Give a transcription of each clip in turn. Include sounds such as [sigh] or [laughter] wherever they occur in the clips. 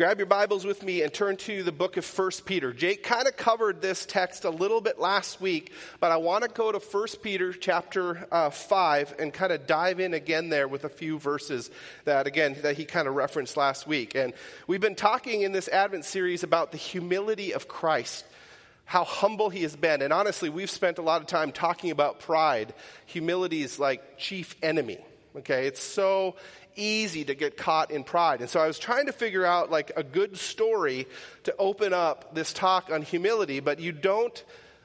grab your Bibles with me and turn to the book of 1 Peter. Jake kind of covered this text a little bit last week, but I want to go to 1 Peter chapter uh, 5 and kind of dive in again there with a few verses that, again, that he kind of referenced last week. And we've been talking in this Advent series about the humility of Christ how humble he has been. And honestly, we've spent a lot of time talking about pride. Humility is like chief enemy. Okay, it's so easy to get caught in pride. And so I was trying to figure out like a good story to open up this talk on humility, but you don't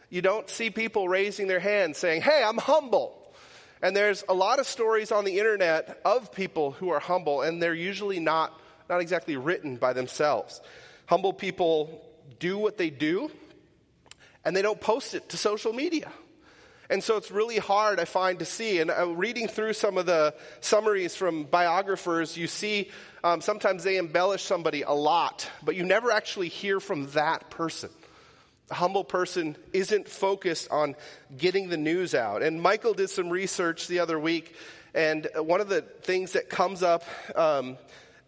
you don't see people raising their hands saying, "Hey, I'm humble." And there's a lot of stories on the internet of people who are humble and they're usually not not exactly written by themselves. Humble people do what they do and they don't post it to social media. And so it's really hard, I find, to see. And uh, reading through some of the summaries from biographers, you see um, sometimes they embellish somebody a lot, but you never actually hear from that person. A humble person isn't focused on getting the news out. And Michael did some research the other week, and one of the things that comes up um,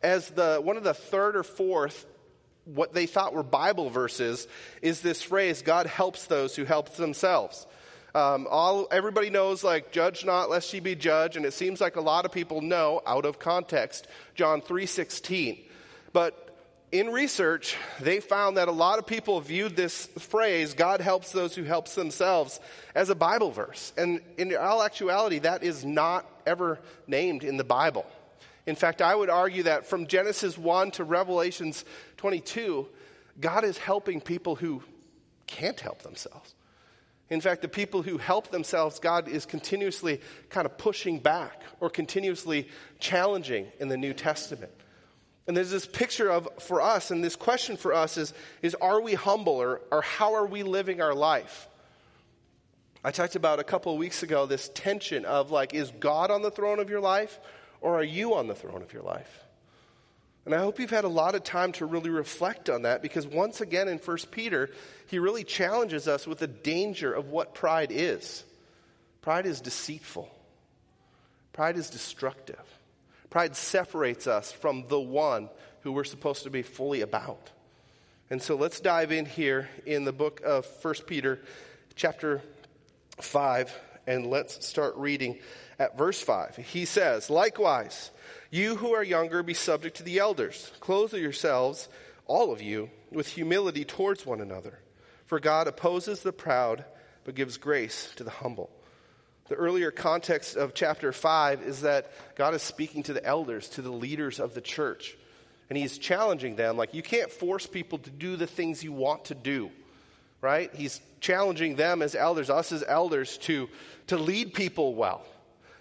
as the one of the third or fourth what they thought were Bible verses is this phrase God helps those who help themselves. Um, all, everybody knows, like, judge not lest ye be judged, and it seems like a lot of people know out of context John 3.16. But in research, they found that a lot of people viewed this phrase, God helps those who helps themselves, as a Bible verse. And in all actuality, that is not ever named in the Bible. In fact, I would argue that from Genesis 1 to Revelations 22, God is helping people who can't help themselves. In fact, the people who help themselves, God is continuously kind of pushing back or continuously challenging in the New Testament. And there's this picture of, for us, and this question for us is, is are we humble or, or how are we living our life? I talked about a couple of weeks ago this tension of like, is God on the throne of your life or are you on the throne of your life? And I hope you've had a lot of time to really reflect on that because once again in 1 Peter, he really challenges us with the danger of what pride is. Pride is deceitful, pride is destructive. Pride separates us from the one who we're supposed to be fully about. And so let's dive in here in the book of 1 Peter, chapter 5, and let's start reading at verse 5. He says, Likewise, you who are younger, be subject to the elders. Clothe yourselves, all of you, with humility towards one another. For God opposes the proud, but gives grace to the humble. The earlier context of chapter 5 is that God is speaking to the elders, to the leaders of the church. And he's challenging them, like, you can't force people to do the things you want to do, right? He's challenging them as elders, us as elders, to, to lead people well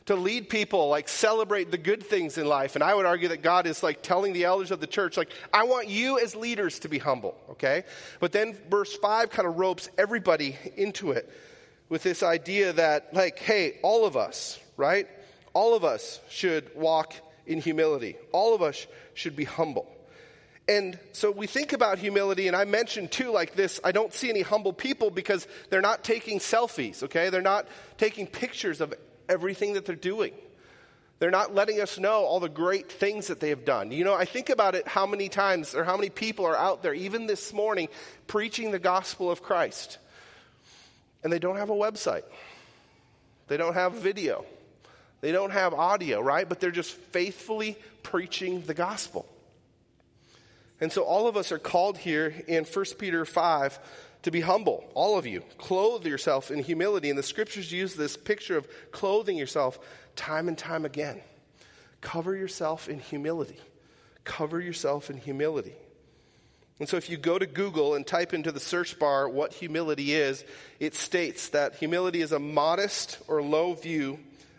to lead people, like celebrate the good things in life. And I would argue that God is like telling the elders of the church, like, I want you as leaders to be humble, okay? But then verse 5 kind of ropes everybody into it with this idea that, like, hey, all of us, right? All of us should walk in humility. All of us should be humble. And so we think about humility, and I mentioned too, like this, I don't see any humble people because they're not taking selfies, okay? They're not taking pictures of everything that they're doing. They're not letting us know all the great things that they have done. You know, I think about it how many times or how many people are out there, even this morning, preaching the gospel of Christ. And they don't have a website, they don't have video, they don't have audio, right? But they're just faithfully preaching the gospel. And so all of us are called here in 1 Peter 5 to be humble, all of you. Clothe yourself in humility. And the scriptures use this picture of clothing yourself time and time again. Cover yourself in humility. Cover yourself in humility. And so, if you go to Google and type into the search bar what humility is, it states that humility is a modest or low view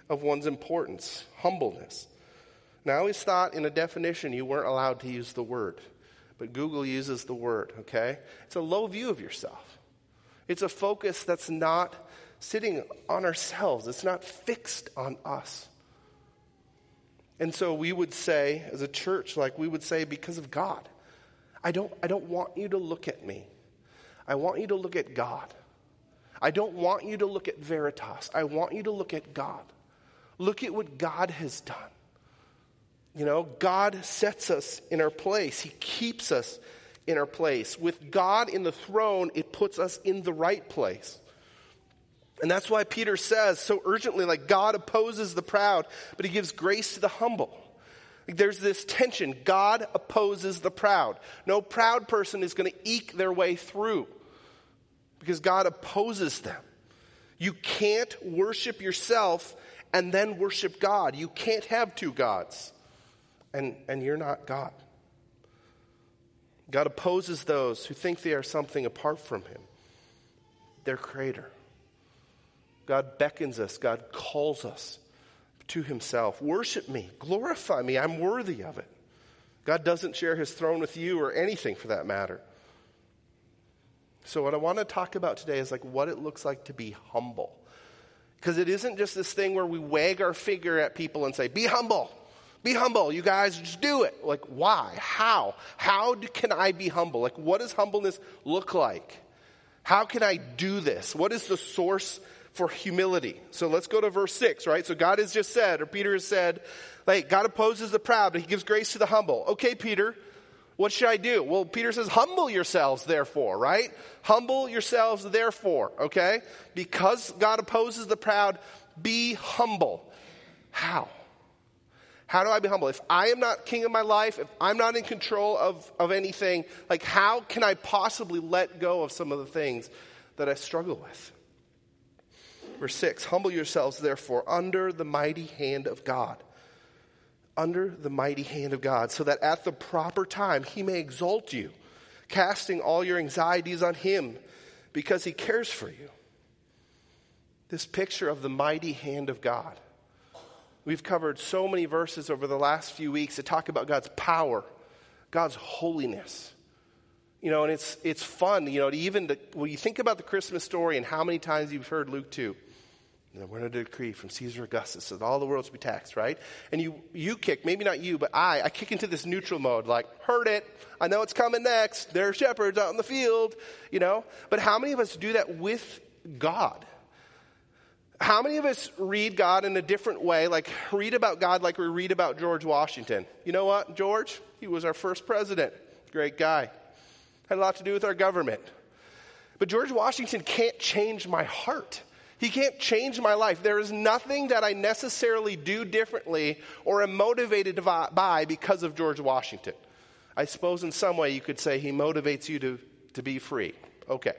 of one's importance, humbleness. Now, I always thought in a definition you weren't allowed to use the word but Google uses the word, okay? It's a low view of yourself. It's a focus that's not sitting on ourselves, it's not fixed on us. And so we would say, as a church, like we would say, because of God, I don't, I don't want you to look at me. I want you to look at God. I don't want you to look at Veritas. I want you to look at God. Look at what God has done. You know, God sets us in our place, He keeps us in our place. With God in the throne, it puts us in the right place. And that's why Peter says so urgently, like, God opposes the proud, but he gives grace to the humble. Like, there's this tension. God opposes the proud. No proud person is going to eke their way through because God opposes them. You can't worship yourself and then worship God. You can't have two gods, and, and you're not God. God opposes those who think they are something apart from Him, their Creator. God beckons us, God calls us to Himself. Worship me, glorify me, I'm worthy of it. God doesn't share His throne with you or anything for that matter. So, what I want to talk about today is like what it looks like to be humble. Because it isn't just this thing where we wag our finger at people and say, be humble. Be humble, you guys, just do it. Like, why? How? How do, can I be humble? Like, what does humbleness look like? How can I do this? What is the source for humility? So let's go to verse 6, right? So God has just said, or Peter has said, like, God opposes the proud, but he gives grace to the humble. Okay, Peter, what should I do? Well, Peter says, humble yourselves, therefore, right? Humble yourselves, therefore, okay? Because God opposes the proud, be humble. How? How do I be humble? If I am not king of my life, if I'm not in control of, of anything, like how can I possibly let go of some of the things that I struggle with? Verse 6 Humble yourselves, therefore, under the mighty hand of God under the mighty hand of God, so that at the proper time he may exalt you, casting all your anxieties on him because he cares for you. This picture of the mighty hand of God. We've covered so many verses over the last few weeks that talk about God's power, God's holiness. You know, and it's, it's fun, you know, to even to, when you think about the Christmas story and how many times you've heard Luke 2, and we're going to decree from Caesar Augustus that all the world should be taxed, right? And you, you kick, maybe not you, but I, I kick into this neutral mode, like, heard it. I know it's coming next. There are shepherds out in the field, you know? But how many of us do that with God? How many of us read God in a different way, like read about God like we read about George Washington? You know what, George? He was our first president. Great guy. Had a lot to do with our government. But George Washington can't change my heart. He can't change my life. There is nothing that I necessarily do differently or am motivated by because of George Washington. I suppose in some way you could say he motivates you to, to be free. Okay.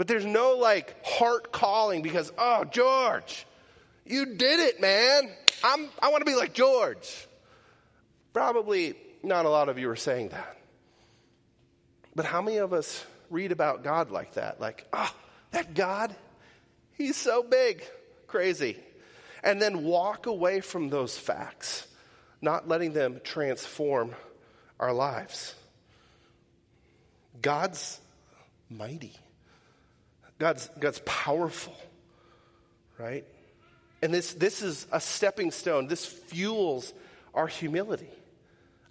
But there's no like heart calling because, oh, George, you did it, man. I'm, I want to be like George. Probably not a lot of you are saying that. But how many of us read about God like that? Like, ah, oh, that God, He's so big, crazy. And then walk away from those facts, not letting them transform our lives. God's mighty. God's, God's powerful, right? And this, this is a stepping stone. This fuels our humility.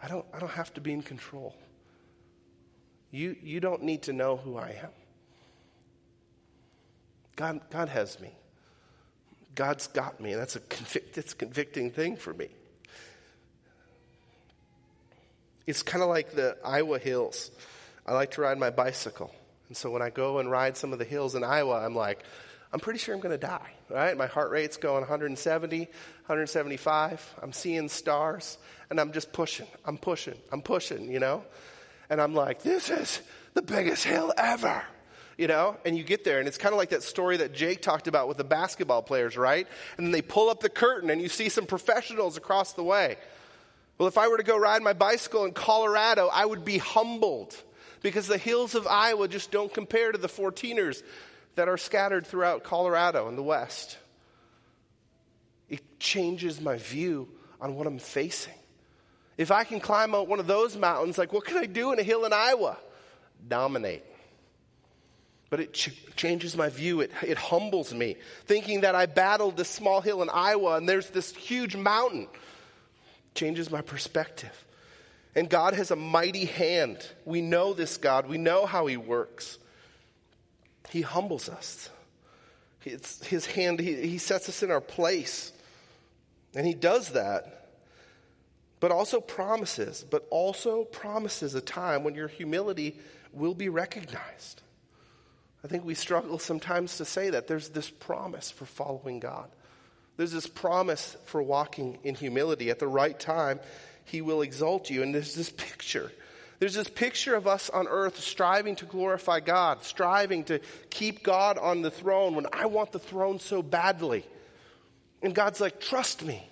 I don't, I don't have to be in control. You, you don't need to know who I am. God, God has me. God's got me. And that's a, convict, that's a convicting thing for me. It's kind of like the Iowa hills. I like to ride my bicycle. And so when I go and ride some of the hills in Iowa, I'm like, I'm pretty sure I'm going to die, right? My heart rate's going 170, 175. I'm seeing stars, and I'm just pushing. I'm pushing. I'm pushing, you know? And I'm like, this is the biggest hill ever you know, and you get there, and it's kind of like that story that Jake talked about with the basketball players, right? And then they pull up the curtain, and you see some professionals across the way. Well, if I were to go ride my bicycle in Colorado, I would be humbled because the hills of Iowa just don't compare to the 14ers that are scattered throughout Colorado and the West. It changes my view on what I'm facing. If I can climb out one of those mountains, like what can I do in a hill in Iowa? Dominate. But it ch- changes my view. It, it humbles me. Thinking that I battled this small hill in Iowa and there's this huge mountain changes my perspective. And God has a mighty hand. We know this God, we know how He works. He humbles us. It's His hand, he, he sets us in our place. And He does that but also promises, but also promises a time when your humility will be recognized. I think we struggle sometimes to say that. There's this promise for following God. There's this promise for walking in humility. At the right time, He will exalt you. And there's this picture. There's this picture of us on earth striving to glorify God, striving to keep God on the throne when I want the throne so badly. And God's like, trust me,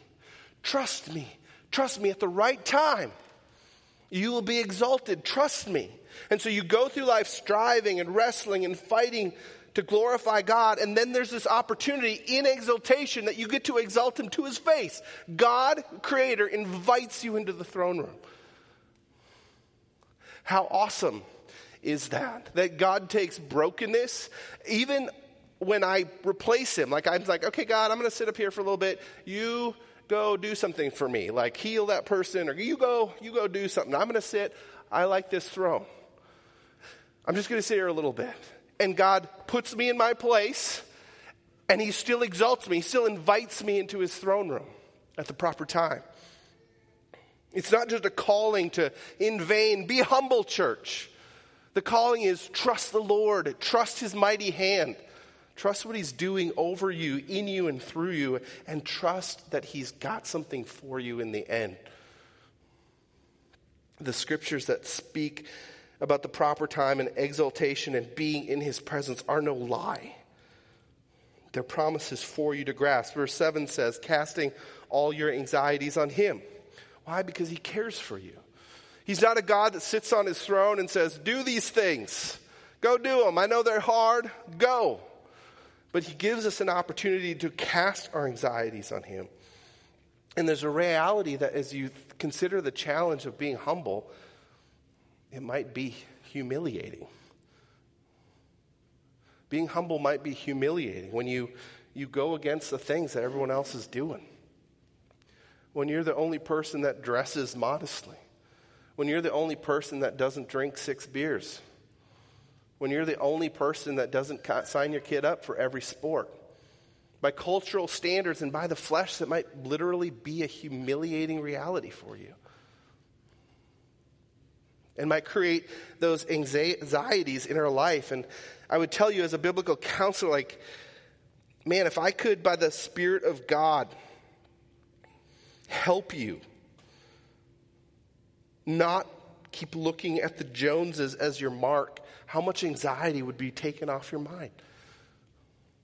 trust me, trust me at the right time. You will be exalted. Trust me. And so you go through life striving and wrestling and fighting to glorify God. And then there's this opportunity in exaltation that you get to exalt Him to His face. God, Creator, invites you into the throne room. How awesome is that? That God takes brokenness, even when I replace Him. Like I'm like, okay, God, I'm going to sit up here for a little bit. You go do something for me, like heal that person, or you go, you go do something. I'm going to sit. I like this throne. I'm just going to sit here a little bit. And God puts me in my place, and He still exalts me. He still invites me into His throne room at the proper time. It's not just a calling to, in vain, be humble, church. The calling is trust the Lord, trust His mighty hand, trust what He's doing over you, in you, and through you, and trust that He's got something for you in the end. The scriptures that speak about the proper time and exaltation and being in his presence are no lie. They're promises for you to grasp. Verse 7 says, casting all your anxieties on him. Why? Because he cares for you. He's not a God that sits on his throne and says, Do these things. Go do them. I know they're hard. Go. But he gives us an opportunity to cast our anxieties on him. And there's a reality that as you consider the challenge of being humble, it might be humiliating. Being humble might be humiliating when you, you go against the things that everyone else is doing. When you're the only person that dresses modestly. When you're the only person that doesn't drink six beers. When you're the only person that doesn't sign your kid up for every sport. By cultural standards and by the flesh, that might literally be a humiliating reality for you and might create those anxieties in our life. And I would tell you, as a biblical counselor, like, man, if I could, by the Spirit of God, help you not keep looking at the Joneses as your mark, how much anxiety would be taken off your mind?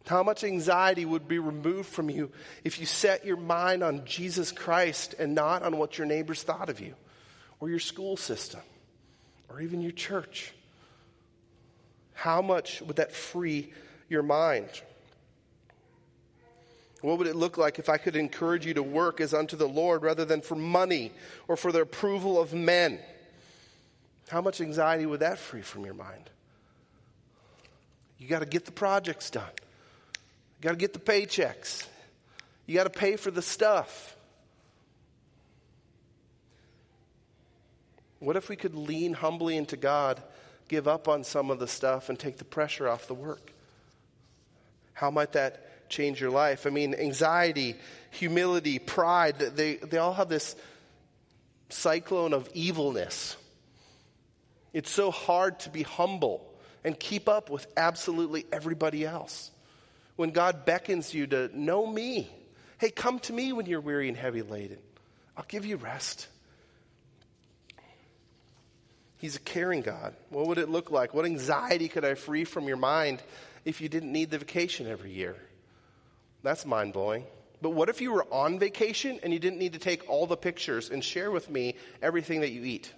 How much anxiety would be removed from you if you set your mind on Jesus Christ and not on what your neighbors thought of you or your school system? Or even your church? How much would that free your mind? What would it look like if I could encourage you to work as unto the Lord rather than for money or for the approval of men? How much anxiety would that free from your mind? You got to get the projects done. You got to get the paychecks. You got to pay for the stuff. What if we could lean humbly into God, give up on some of the stuff, and take the pressure off the work? How might that change your life? I mean, anxiety, humility, pride, they, they all have this cyclone of evilness. It's so hard to be humble and keep up with absolutely everybody else. When God beckons you to know me, hey, come to me when you're weary and heavy laden. I'll give you rest. He's a caring God. What would it look like? What anxiety could I free from your mind if you didn't need the vacation every year? That's mind blowing. But what if you were on vacation and you didn't need to take all the pictures and share with me everything that you eat?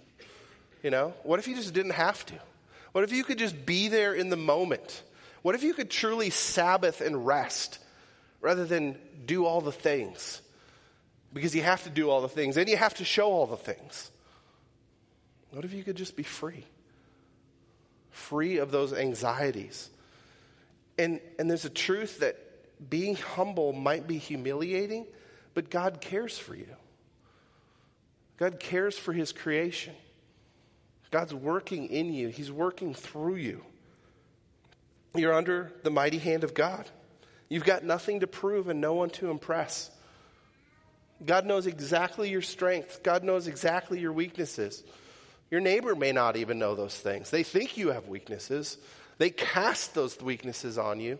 You know? What if you just didn't have to? What if you could just be there in the moment? What if you could truly Sabbath and rest rather than do all the things? Because you have to do all the things and you have to show all the things. What if you could just be free? Free of those anxieties. And, and there's a truth that being humble might be humiliating, but God cares for you. God cares for his creation. God's working in you, he's working through you. You're under the mighty hand of God. You've got nothing to prove and no one to impress. God knows exactly your strengths. God knows exactly your weaknesses. Your neighbor may not even know those things. They think you have weaknesses, they cast those weaknesses on you.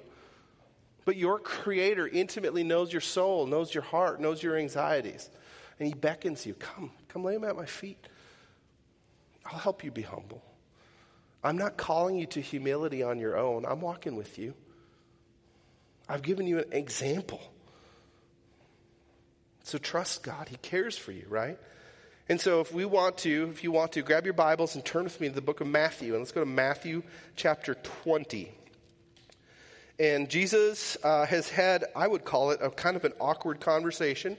But your Creator intimately knows your soul, knows your heart, knows your anxieties. And He beckons you come, come lay them at my feet. I'll help you be humble. I'm not calling you to humility on your own, I'm walking with you. I've given you an example. So trust God. He cares for you, right? And so if we want to, if you want to, grab your Bibles and turn with me to the book of Matthew. And let's go to Matthew chapter 20. And Jesus uh, has had, I would call it, a kind of an awkward conversation.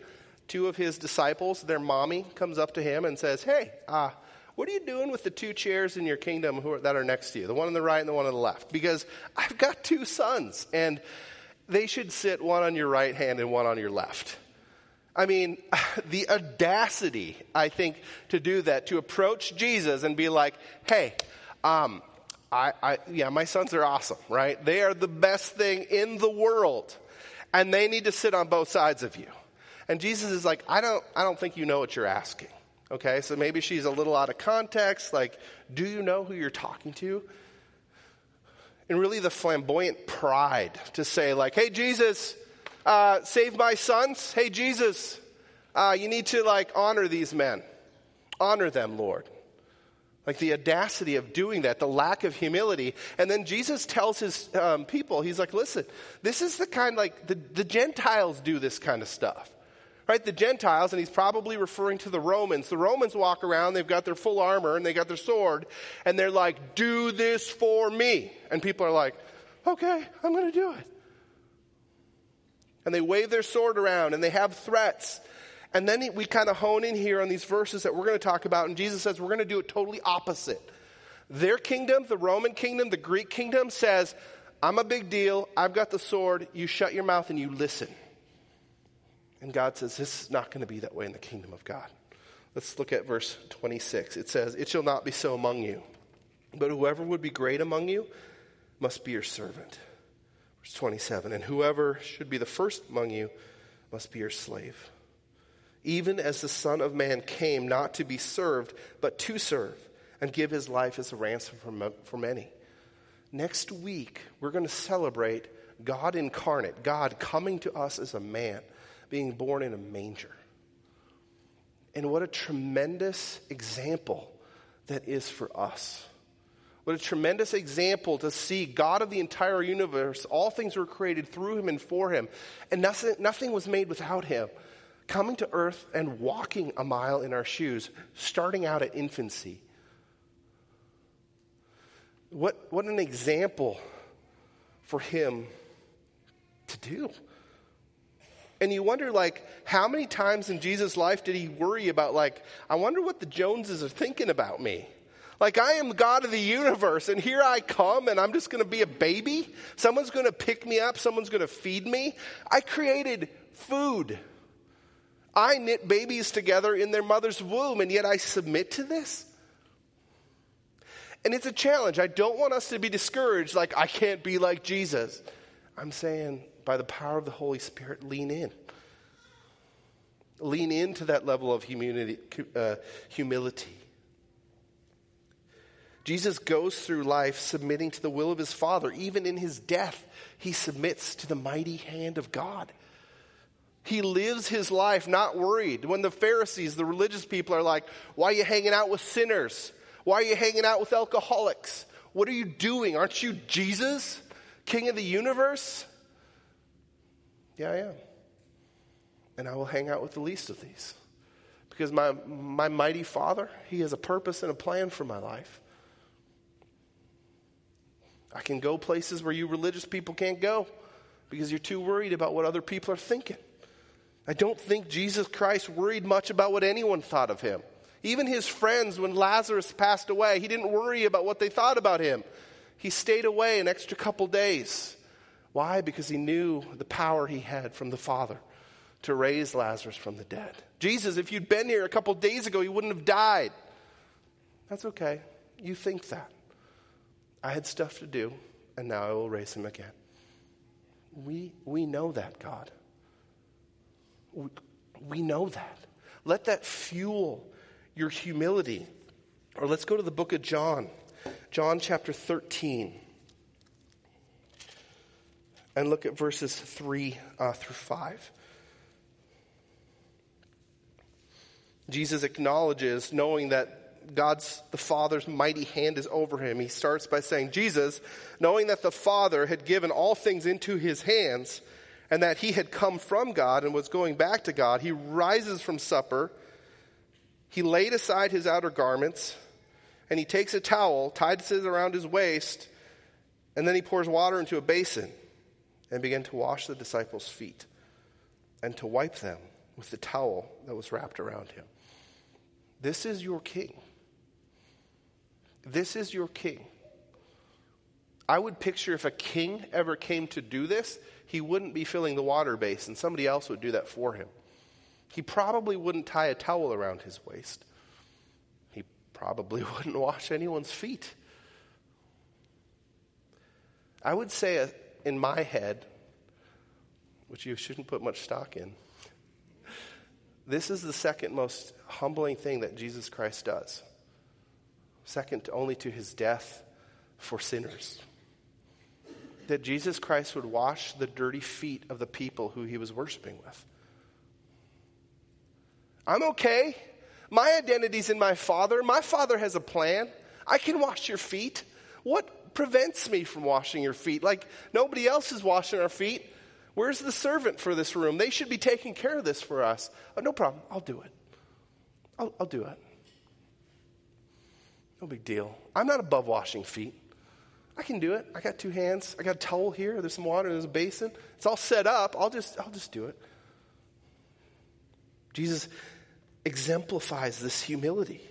Two of his disciples, their mommy, comes up to him and says, Hey, uh, what are you doing with the two chairs in your kingdom are, that are next to you, the one on the right and the one on the left? Because I've got two sons, and they should sit one on your right hand and one on your left. I mean, [sighs] the audacity, I think, to do that, to approach Jesus and be like, hey, um, I, I, yeah, my sons are awesome, right? They are the best thing in the world, and they need to sit on both sides of you. And Jesus is like, I don't, I don't think you know what you're asking. Okay, so maybe she's a little out of context. Like, do you know who you're talking to? And really, the flamboyant pride to say, like, hey, Jesus, uh, save my sons. Hey, Jesus, uh, you need to, like, honor these men. Honor them, Lord. Like the audacity of doing that, the lack of humility. And then Jesus tells his um, people, he's like, listen, this is the kind, like, the, the Gentiles do this kind of stuff. Right? The Gentiles, and he's probably referring to the Romans. The Romans walk around, they've got their full armor and they got their sword, and they're like, do this for me. And people are like, okay, I'm going to do it. And they wave their sword around and they have threats. And then we kind of hone in here on these verses that we're going to talk about, and Jesus says we're going to do it totally opposite. Their kingdom, the Roman kingdom, the Greek kingdom says, I'm a big deal, I've got the sword, you shut your mouth and you listen. And God says, This is not going to be that way in the kingdom of God. Let's look at verse 26. It says, It shall not be so among you, but whoever would be great among you must be your servant. Verse 27 And whoever should be the first among you must be your slave even as the Son of Man came not to be served, but to serve and give his life as a ransom for, for many. Next week, we're going to celebrate God incarnate, God coming to us as a man, being born in a manger. And what a tremendous example that is for us. What a tremendous example to see God of the entire universe. All things were created through him and for him, and nothing, nothing was made without him coming to earth and walking a mile in our shoes, starting out at infancy. What, what an example for him to do. And you wonder, like, how many times in Jesus' life did he worry about, like, I wonder what the Joneses are thinking about me? Like, I am God of the universe, and here I come, and I'm just going to be a baby? Someone's going to pick me up, someone's going to feed me? I created food. I knit babies together in their mother's womb, and yet I submit to this? And it's a challenge. I don't want us to be discouraged, like, I can't be like Jesus. I'm saying, by the power of the Holy Spirit, lean in. Lean into that level of humility. Uh, humility. Jesus goes through life submitting to the will of his Father. Even in his death, he submits to the mighty hand of God. He lives his life not worried. When the Pharisees, the religious people, are like, Why are you hanging out with sinners? Why are you hanging out with alcoholics? What are you doing? Aren't you Jesus, King of the universe? Yeah, I am. And I will hang out with the least of these. Because my, my mighty Father, He has a purpose and a plan for my life. I can go places where you religious people can't go because you're too worried about what other people are thinking. I don't think Jesus Christ worried much about what anyone thought of him. Even his friends, when Lazarus passed away, he didn't worry about what they thought about him. He stayed away an extra couple days. Why? Because he knew the power he had from the Father to raise Lazarus from the dead. Jesus, if you'd been here a couple days ago, he wouldn't have died. That's okay. You think that. I had stuff to do, and now I will raise him again. We, we know that, God. We know that. Let that fuel your humility. Or let's go to the book of John, John chapter 13, and look at verses 3 uh, through 5. Jesus acknowledges, knowing that God's, the Father's mighty hand is over him. He starts by saying, Jesus, knowing that the Father had given all things into his hands, and that he had come from God and was going back to God, he rises from supper. He laid aside his outer garments, and he takes a towel, ties it around his waist, and then he pours water into a basin and began to wash the disciples' feet and to wipe them with the towel that was wrapped around him. This is your king. This is your king. I would picture if a king ever came to do this, he wouldn't be filling the water basin. Somebody else would do that for him. He probably wouldn't tie a towel around his waist. He probably [laughs] wouldn't wash anyone's feet. I would say uh, in my head, which you shouldn't put much stock in, this is the second most humbling thing that Jesus Christ does, second only to his death for sinners. That Jesus Christ would wash the dirty feet of the people who he was worshiping with. I'm okay. My identity's in my Father. My Father has a plan. I can wash your feet. What prevents me from washing your feet? Like nobody else is washing our feet. Where's the servant for this room? They should be taking care of this for us. Oh, no problem. I'll do it. I'll, I'll do it. No big deal. I'm not above washing feet. I can do it. I got two hands. I got a towel here. There's some water. There's a basin. It's all set up. I'll just, I'll just do it. Jesus exemplifies this humility.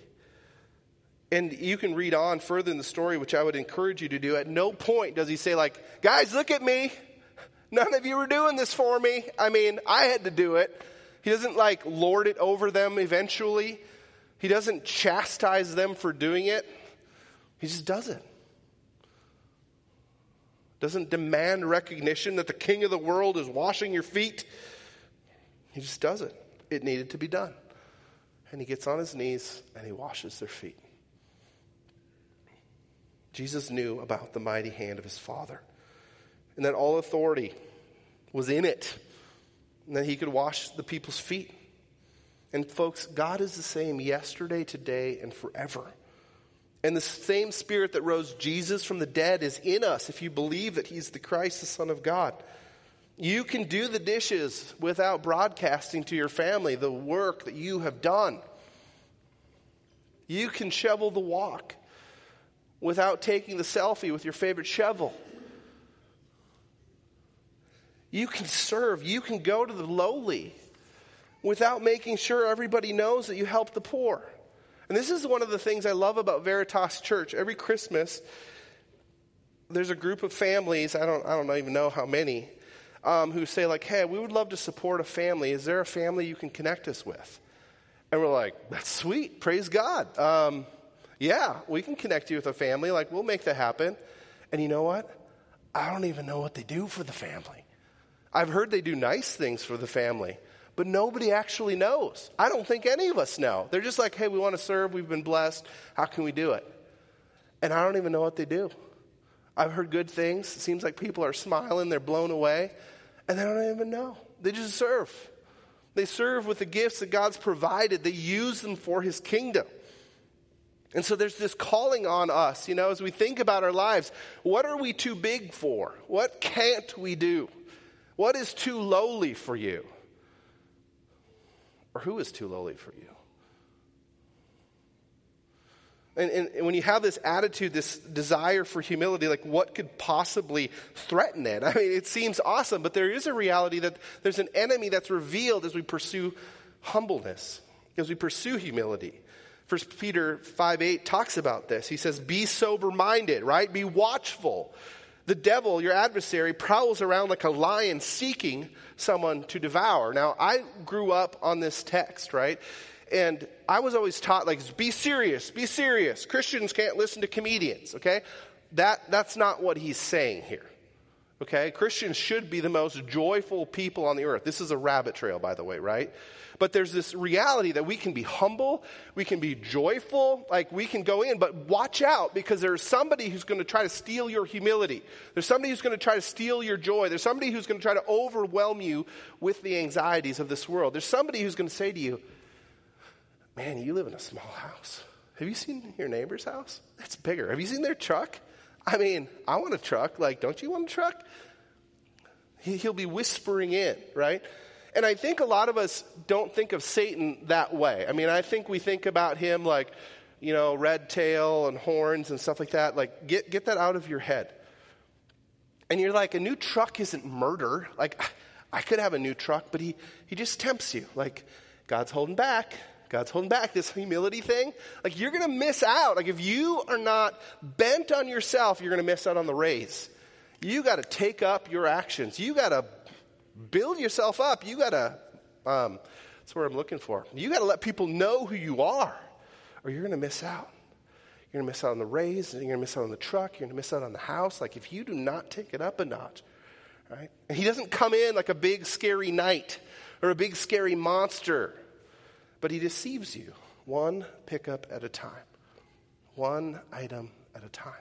And you can read on further in the story, which I would encourage you to do. At no point does he say, like, guys, look at me. None of you were doing this for me. I mean, I had to do it. He doesn't like lord it over them eventually. He doesn't chastise them for doing it. He just does it. Doesn't demand recognition that the king of the world is washing your feet. He just does it. It needed to be done. And he gets on his knees and he washes their feet. Jesus knew about the mighty hand of his Father and that all authority was in it, and that he could wash the people's feet. And folks, God is the same yesterday, today, and forever. And the same spirit that rose Jesus from the dead is in us if you believe that he's the Christ, the Son of God. You can do the dishes without broadcasting to your family the work that you have done. You can shovel the walk without taking the selfie with your favorite shovel. You can serve. You can go to the lowly without making sure everybody knows that you help the poor. And this is one of the things I love about Veritas Church. Every Christmas, there's a group of families, I don't, I don't even know how many, um, who say, like, hey, we would love to support a family. Is there a family you can connect us with? And we're like, that's sweet. Praise God. Um, yeah, we can connect you with a family. Like, we'll make that happen. And you know what? I don't even know what they do for the family. I've heard they do nice things for the family, but nobody actually knows. I don't think any of us know. They're just like, hey, we want to serve, we've been blessed, how can we do it? And I don't even know what they do. I've heard good things. It seems like people are smiling, they're blown away, and they don't even know. They just serve. They serve with the gifts that God's provided, they use them for His kingdom. And so there's this calling on us, you know, as we think about our lives. What are we too big for? What can't we do? What is too lowly for you? Or who is too lowly for you? And, and, and, when you have this attitude, this desire for humility, like what could possibly threaten it? I mean, it seems awesome, but there is a reality that there's an enemy that's revealed as we pursue humbleness, as we pursue humility. First Peter 5 8 talks about this. He says, Be sober minded, right? Be watchful. The devil, your adversary, prowls around like a lion seeking someone to devour. Now, I grew up on this text, right? And I was always taught, like, be serious, be serious. Christians can't listen to comedians, okay? That, that's not what he's saying here. Okay? Christians should be the most joyful people on the earth. This is a rabbit trail, by the way, right? But there's this reality that we can be humble, we can be joyful, like we can go in, but watch out because there's somebody who's going to try to steal your humility. There's somebody who's going to try to steal your joy. There's somebody who's going to try to overwhelm you with the anxieties of this world. There's somebody who's going to say to you, Man, you live in a small house. Have you seen your neighbor's house? That's bigger. Have you seen their truck? I mean, I want a truck. Like, don't you want a truck? He'll be whispering in, right? And I think a lot of us don't think of Satan that way. I mean, I think we think about him like, you know, red tail and horns and stuff like that. Like, get, get that out of your head. And you're like, a new truck isn't murder. Like, I could have a new truck, but he, he just tempts you. Like, God's holding back. God's holding back this humility thing. Like, you're going to miss out. Like, if you are not bent on yourself, you're going to miss out on the race. You got to take up your actions. You got to build yourself up. You got to, um, that's what I'm looking for. You got to let people know who you are, or you're going to miss out. You're going to miss out on the raise, and you're going to miss out on the truck, you're going to miss out on the house. Like, if you do not take it up a notch, right? And he doesn't come in like a big, scary knight or a big, scary monster, but he deceives you one pickup at a time, one item at a time.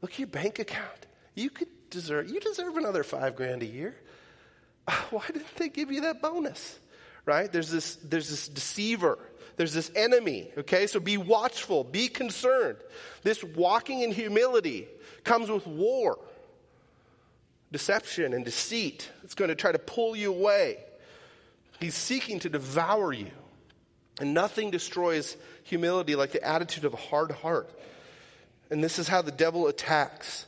Look at your bank account. You could deserve, you deserve another five grand a year. [laughs] Why didn't they give you that bonus? Right? There's this, there's this deceiver. There's this enemy. Okay? So be watchful. Be concerned. This walking in humility comes with war, deception, and deceit. It's going to try to pull you away. He's seeking to devour you. And nothing destroys humility like the attitude of a hard heart. And this is how the devil attacks.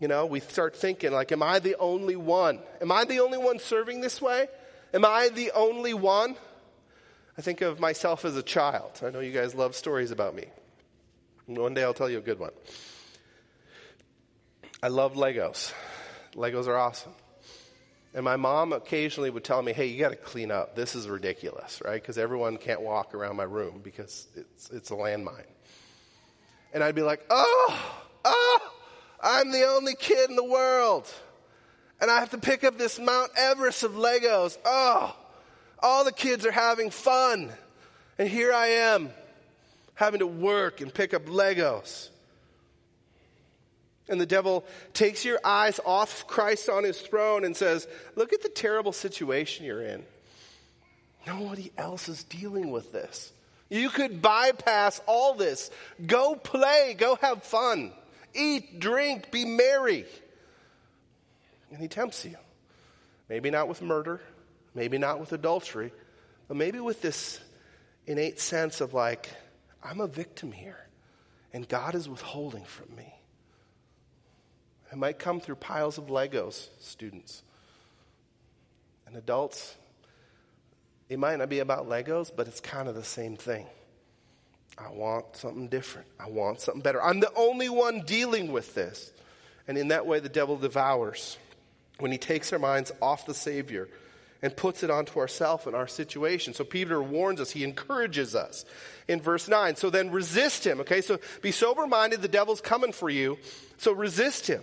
You know, we start thinking, like, am I the only one? Am I the only one serving this way? Am I the only one? I think of myself as a child. I know you guys love stories about me. One day I'll tell you a good one. I love Legos. Legos are awesome. And my mom occasionally would tell me, hey, you got to clean up. This is ridiculous, right? Because everyone can't walk around my room because it's, it's a landmine. And I'd be like, oh, oh, I'm the only kid in the world. And I have to pick up this Mount Everest of Legos. Oh, all the kids are having fun. And here I am having to work and pick up Legos. And the devil takes your eyes off Christ on his throne and says, Look at the terrible situation you're in. Nobody else is dealing with this. You could bypass all this. Go play, go have fun eat, drink, be merry. And he tempts you. Maybe not with murder, maybe not with adultery, but maybe with this innate sense of like, I'm a victim here, and God is withholding from me. It might come through piles of Legos, students. And adults, it might not be about Legos, but it's kind of the same thing. I want something different. I want something better. I'm the only one dealing with this. And in that way, the devil devours when he takes our minds off the Savior and puts it onto ourselves and our situation. So Peter warns us, he encourages us in verse 9. So then resist him, okay? So be sober minded, the devil's coming for you. So resist him.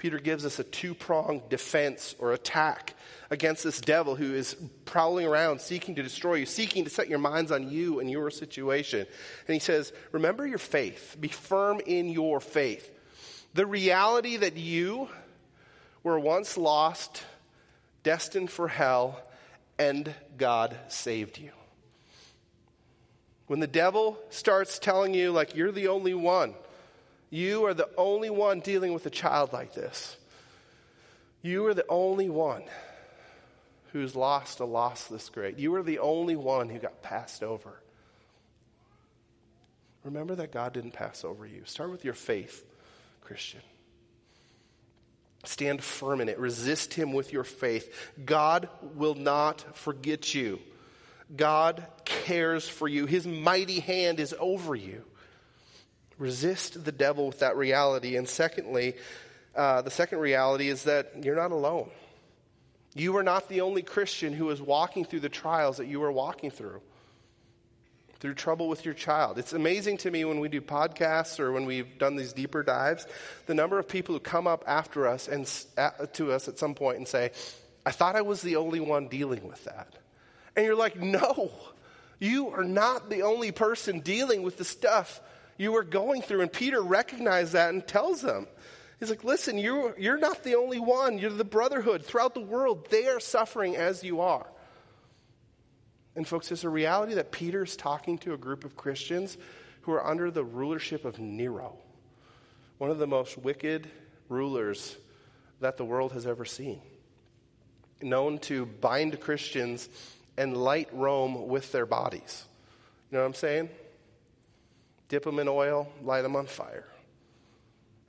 Peter gives us a two pronged defense or attack against this devil who is prowling around seeking to destroy you, seeking to set your minds on you and your situation. And he says, Remember your faith, be firm in your faith. The reality that you were once lost, destined for hell, and God saved you. When the devil starts telling you, like, you're the only one, you are the only one dealing with a child like this, you are the only one who's lost a loss this great. You are the only one who got passed over. Remember that God didn't pass over you. Start with your faith, Christian. Stand firm in it. Resist him with your faith. God will not forget you. God cares for you. His mighty hand is over you. Resist the devil with that reality. And secondly, uh, the second reality is that you're not alone. You are not the only Christian who is walking through the trials that you are walking through, through trouble with your child. It's amazing to me when we do podcasts or when we've done these deeper dives, the number of people who come up after us and to us at some point and say, I thought I was the only one dealing with that. And you're like, no, you are not the only person dealing with the stuff you were going through. And Peter recognized that and tells them, He's like, listen, you're, you're not the only one. You're the brotherhood. Throughout the world, they are suffering as you are. And, folks, it's a reality that Peter's talking to a group of Christians who are under the rulership of Nero, one of the most wicked rulers that the world has ever seen, known to bind Christians and light Rome with their bodies. You know what I'm saying? Dip them in oil, light them on fire.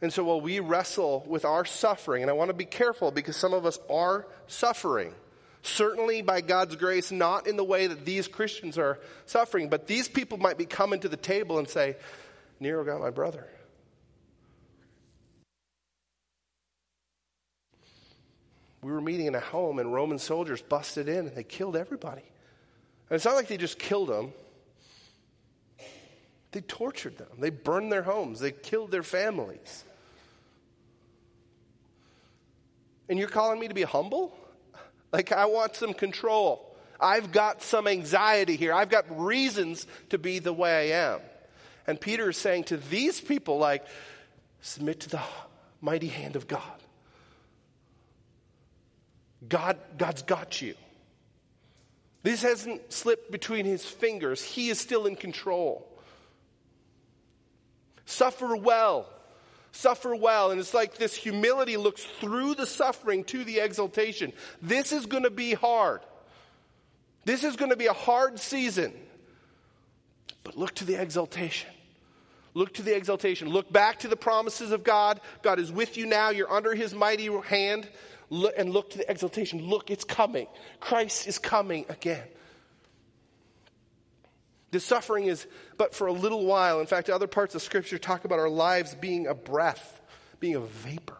And so while we wrestle with our suffering, and I want to be careful because some of us are suffering, certainly by God's grace, not in the way that these Christians are suffering, but these people might be coming to the table and say, Nero got my brother. We were meeting in a home and Roman soldiers busted in and they killed everybody. And it's not like they just killed them. They tortured them. They burned their homes. They killed their families. And you're calling me to be humble? Like, I want some control. I've got some anxiety here. I've got reasons to be the way I am. And Peter is saying to these people, like, submit to the mighty hand of God. God, God's got you. This hasn't slipped between his fingers. He is still in control. Suffer well suffer well. And it's like this humility looks through the suffering to the exaltation. This is going to be hard. This is going to be a hard season. But look to the exaltation. Look to the exaltation. Look back to the promises of God. God is with you now. You're under his mighty hand. Look, and look to the exaltation. Look, it's coming. Christ is coming again. The suffering is but for a little while. In fact, other parts of Scripture talk about our lives being a breath, being a vapor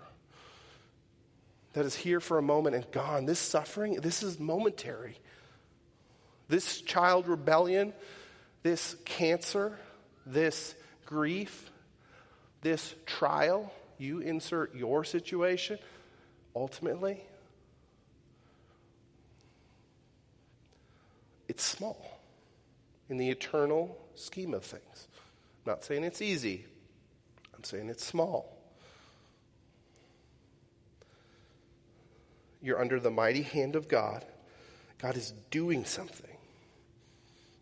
that is here for a moment and gone. This suffering, this is momentary. This child rebellion, this cancer, this grief, this trial, you insert your situation, ultimately, it's small in the eternal scheme of things. I'm not saying it's easy, I'm saying it's small. You're under the mighty hand of God. God is doing something.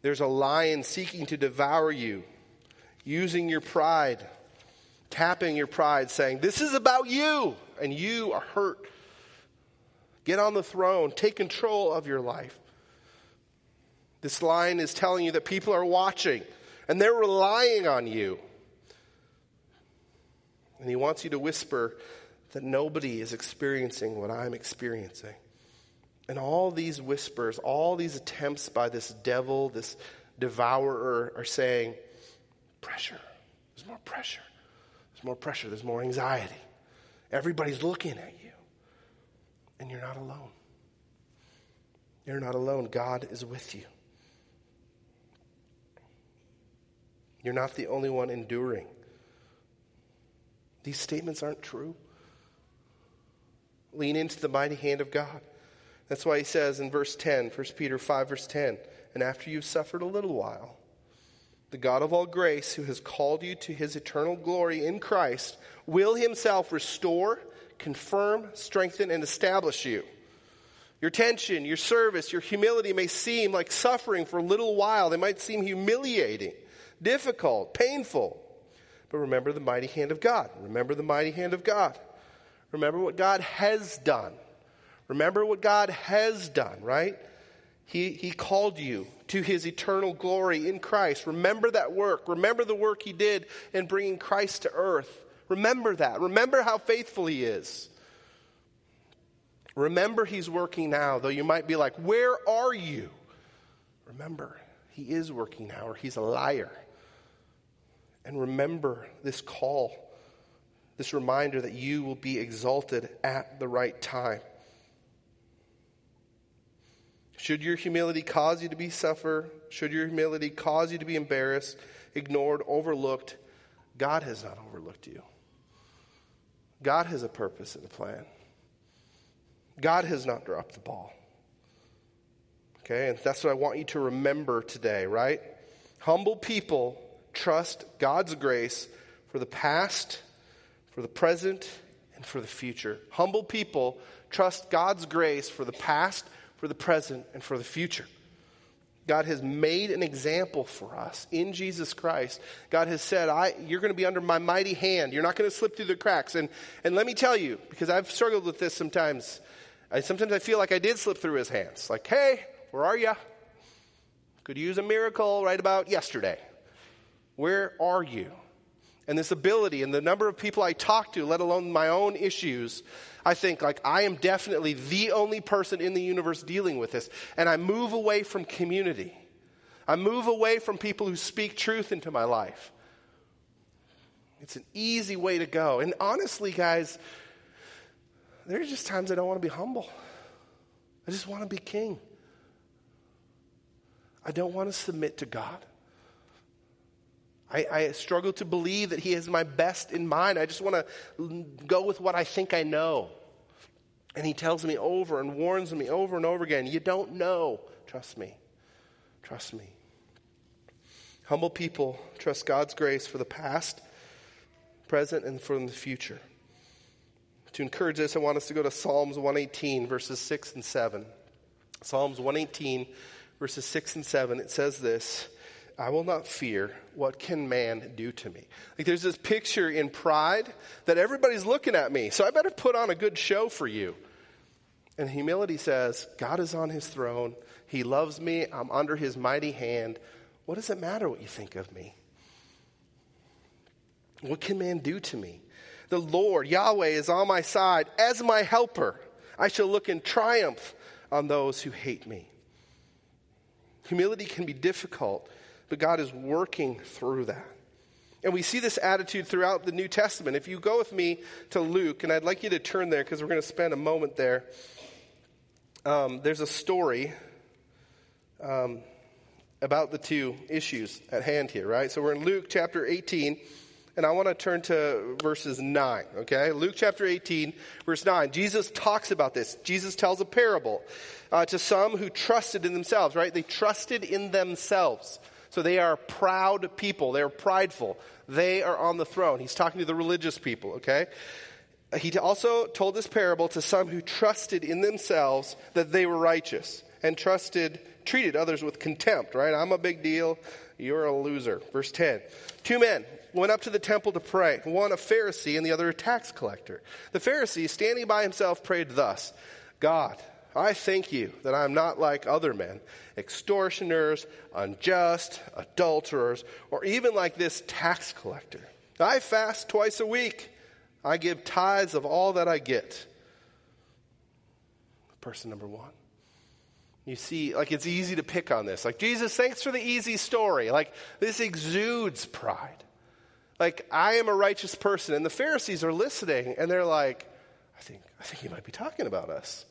There's a lion seeking to devour you, using your pride, tapping your pride, saying, This is about you, and you are hurt. Get on the throne, take control of your life. This line is telling you that people are watching and they're relying on you. And he wants you to whisper that nobody is experiencing what I'm experiencing. And all these whispers, all these attempts by this devil, this devourer, are saying, pressure. There's more pressure. There's more pressure. There's more anxiety. Everybody's looking at you. And you're not alone. You're not alone. God is with you. You're not the only one enduring. These statements aren't true. Lean into the mighty hand of God. That's why he says in verse 10, 1 Peter 5, verse 10, and after you've suffered a little while, the God of all grace, who has called you to his eternal glory in Christ, will himself restore, confirm, strengthen, and establish you. Your tension, your service, your humility may seem like suffering for a little while. They might seem humiliating difficult, painful. But remember the mighty hand of God. Remember the mighty hand of God. Remember what God has done. Remember what God has done, right? He, he called you to his eternal glory in Christ. Remember that work. Remember the work he did in bringing Christ to earth. Remember that. Remember how faithful he is. Remember he's working now, though you might be like, Where are you? Remember, he is working now, or he's a liar And remember this call, this reminder that you will be exalted at the right time. Should your humility cause you to be suffer, should your humility cause you to be embarrassed, ignored, overlooked, God has not overlooked you. God has a purpose and a plan. God has not dropped the ball. Okay, and that's what I want you to remember today, right? Humble people trust God's grace for the past, for the present, and for the future. Humble people trust God's grace for the past, for the present, and for the future. God has made an example for us in Jesus Christ. God has said, I, You're going to be under my mighty hand. You're not going to slip through the cracks. And, and let me tell you, because I've struggled with this sometimes, I, sometimes I feel like I did slip through his hands. Like, hey, where are you? Could use a miracle right about yesterday. Where are you? And this ability and the number of people I talk to, let alone my own issues, I think like I am definitely the only person in the universe dealing with this. And I move away from community. I move away from people who speak truth into my life. It's an easy way to go. And honestly, guys, there's just times I don't want to be humble. I just want to be king. I don't want to submit to God. I, I, struggle to believe that He has my best in mind. I just want to go with what I think I know. And He tells me over and warns me over and over again you don't know. Trust me. Trust me. Humble people trust God's grace for the past, present, and for the future. To encourage this, I want us to go to Psalms 118, verses 6 and 7. Psalms 118, verses 6 and 7. It says this. I will not fear. What can man do to me? Like there's this picture in pride that everybody's looking at me, so I better put on a good show for you. And humility says, God is on his throne. He loves me. I'm under his mighty hand. What does it matter what you think of me? What can man do to me? The Lord, Yahweh, is on my side as my helper. I shall look in triumph on those who hate me. Humility can be difficult but God is working through that. And we see this attitude throughout the New Testament. If you go with me to Luke, and I'd like you to turn there because we're going to spend a moment there. Um, there's a story um, about the two issues at hand here, right? So we're in Luke chapter 18, and I want to turn to verses 9, okay? Luke chapter 18, verse 9. Jesus talks about this. Jesus tells a parable uh, to some who trusted in themselves, right? They trusted in themselves. So they are proud people. They're prideful. They are on the throne. He's talking to the religious people, okay? He also told this parable to some who trusted in themselves that they were righteous and trusted, treated others with contempt, right? I'm a big deal. You're a loser. Verse 10. Two men went up to the temple to pray, one a Pharisee and the other a tax collector. The Pharisee, standing by himself, prayed thus God, I thank you that I am not like other men, extortioners, unjust, adulterers, or even like this tax collector. I fast twice a week. I give tithes of all that I get. Person number one. You see, like it's easy to pick on this. Like, Jesus, thanks for the easy story. Like, this exudes pride. Like, I am a righteous person. And the Pharisees are listening and they're like, I think, I think he might be talking about us.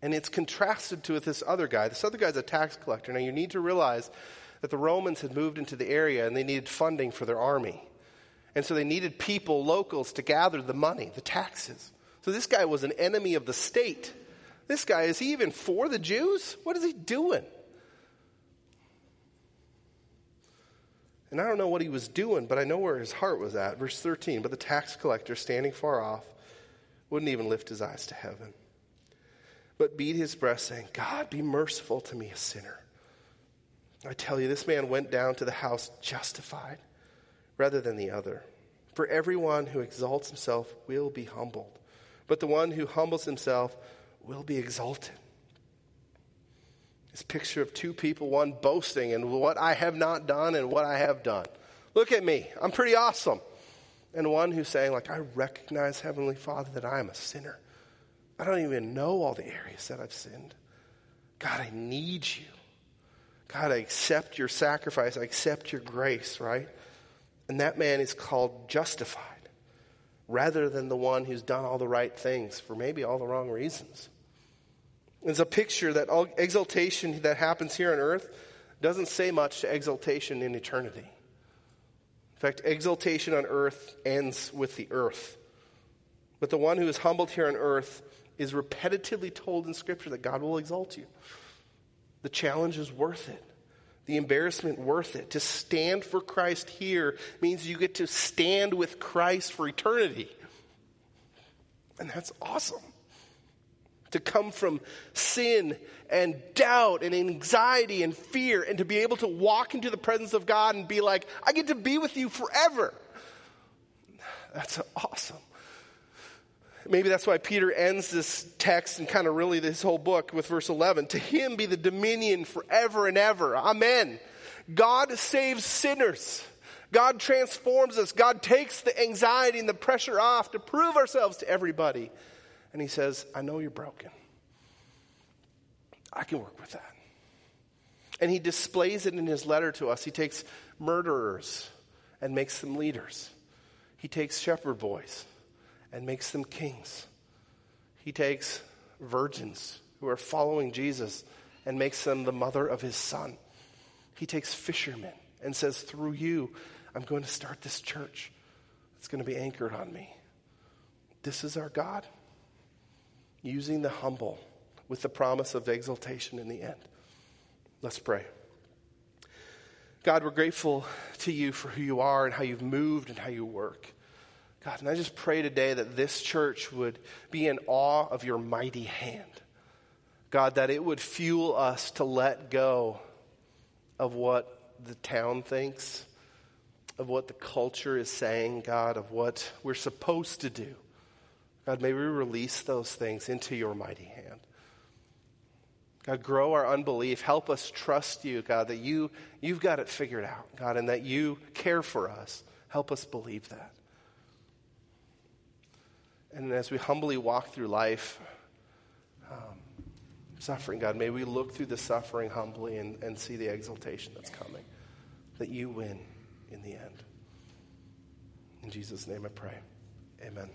And it's contrasted to this other guy. This other guy's a tax collector. Now, you need to realize that the Romans had moved into the area and they needed funding for their army. And so they needed people, locals, to gather the money, the taxes. So this guy was an enemy of the state. This guy, is he even for the Jews? What is he doing? And I don't know what he was doing, but I know where his heart was at. Verse 13 But the tax collector, standing far off, wouldn't even lift his eyes to heaven but beat his breast, saying, God, be merciful to me, a sinner. I tell you, this man went down to the house justified rather than the other. For everyone who exalts himself will be humbled, but the one who humbles himself will be exalted. This picture of two people, one boasting in what I have not done and what I have done. Look at me, I'm pretty awesome. And one who's saying, like, I recognize, Heavenly Father, that I am a sinner I don't even know all the areas that I've sinned. God, I need you. God, I accept your sacrifice. I accept your grace, right? And that man is called justified rather than the one who's done all the right things for maybe all the wrong reasons. It's a picture that all exaltation that happens here on earth doesn't say much to exaltation in eternity. In fact, exaltation on earth ends with the earth. But the one who is humbled here on earth is repetitively told in Scripture that God will exalt you. The challenge is worth it. The embarrassment worth it. To stand for Christ here means you get to stand with Christ for eternity. And that's awesome. To come from sin and doubt and anxiety and fear and to be able to walk into the presence of God and be like, I get to be with you forever. That's awesome. Maybe that's why Peter ends this text and kind of really this whole book with verse 11. To him be the dominion forever and ever. Amen. God saves sinners. God transforms us. God takes the anxiety and the pressure off to prove ourselves to everybody. And he says, I know you're broken. I can work with that. And he displays it in his letter to us. He takes murderers and makes them leaders. He takes shepherd boys and makes them kings. He takes virgins who are following Jesus and makes them the mother of his son. He takes fishermen and says, Through you, I'm going to start this church. It's going to be anchored on me. This is our God, using the humble with the promise of exaltation in the end. Let's pray. God, we're grateful to you for who you are and how you've moved and how you work. God, and I just pray today that this church would be in awe of your mighty hand. God, that it would fuel us to let go of what the town thinks, of what the culture is saying, God, of what we're supposed to do. God, may we release those things into your mighty hand. God, grow our unbelief. Help us trust you, God, that you, you've got it figured out, God, and that you care for us. Help us believe that. And as we humbly walk through life, um, suffering, God, may we look through the suffering humbly and, and see the exaltation that's coming, that you win in the end. In Jesus' name I pray. Amen.